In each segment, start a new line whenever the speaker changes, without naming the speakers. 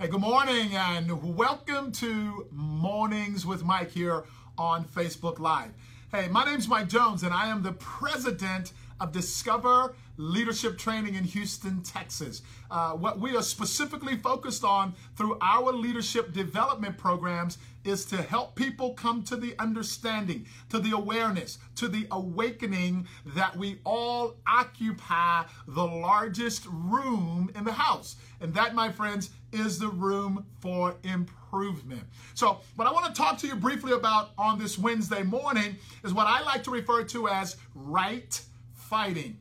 Hey, good morning and welcome to Mornings with Mike here on Facebook Live. Hey, my name's Mike Jones and I am the president of Discover Leadership Training in Houston, Texas. Uh, what we are specifically focused on through our leadership development programs is to help people come to the understanding, to the awareness, to the awakening that we all occupy the largest room in the house. And that, my friends, is the room for improvement. So, what I want to talk to you briefly about on this Wednesday morning is what I like to refer to as right fighting.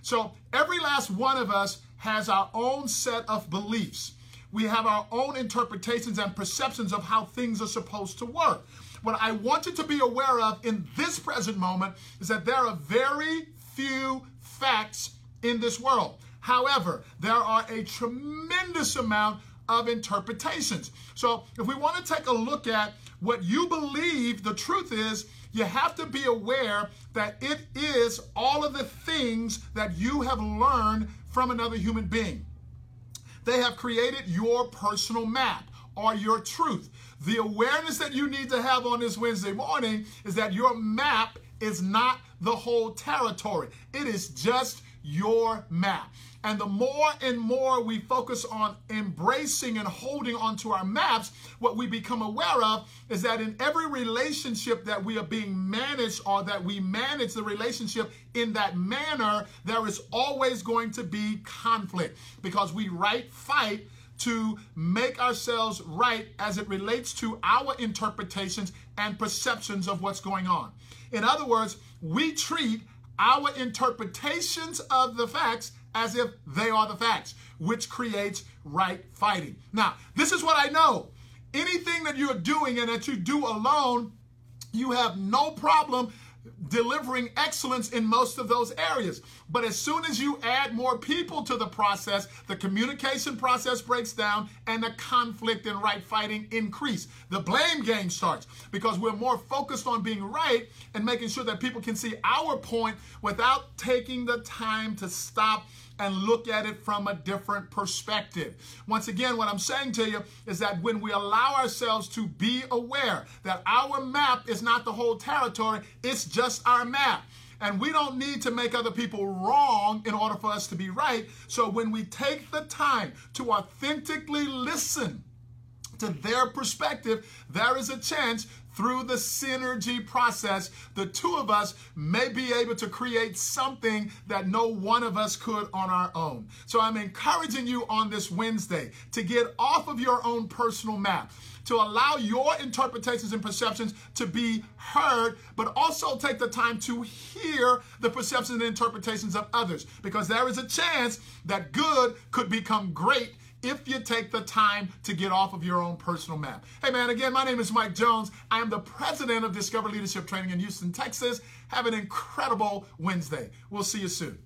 So every last one of us has our own set of beliefs. We have our own interpretations and perceptions of how things are supposed to work. What I want you to be aware of in this present moment is that there are very few facts in this world. However, there are a tremendous amount of interpretations. So, if we want to take a look at what you believe the truth is, you have to be aware that it is all of the things that you have learned from another human being. They have created your personal map or your truth. The awareness that you need to have on this Wednesday morning is that your map is not the whole territory, it is just your map. And the more and more we focus on embracing and holding onto our maps, what we become aware of is that in every relationship that we are being managed or that we manage the relationship in that manner, there is always going to be conflict because we right fight to make ourselves right as it relates to our interpretations and perceptions of what's going on. In other words, we treat our interpretations of the facts as if they are the facts, which creates right fighting. Now, this is what I know. Anything that you're doing and that you do alone, you have no problem delivering excellence in most of those areas. But as soon as you add more people to the process, the communication process breaks down and the conflict and right fighting increase. The blame game starts because we're more focused on being right and making sure that people can see our point without taking the time to stop and look at it from a different perspective. Once again, what I'm saying to you is that when we allow ourselves to be aware that our map is not the whole territory, it's just our map. And we don't need to make other people wrong in order for us to be right. So when we take the time to authentically listen to their perspective, there is a chance through the synergy process, the two of us may be able to create something that no one of us could on our own. So I'm encouraging you on this Wednesday to get off of your own personal map to allow your interpretations and perceptions to be heard, but also take the time to hear the perceptions and interpretations of others because there is a chance that good could become great if you take the time to get off of your own personal map. Hey, man, again, my name is Mike Jones. I am the president of Discover Leadership Training in Houston, Texas. Have an incredible Wednesday. We'll see you soon.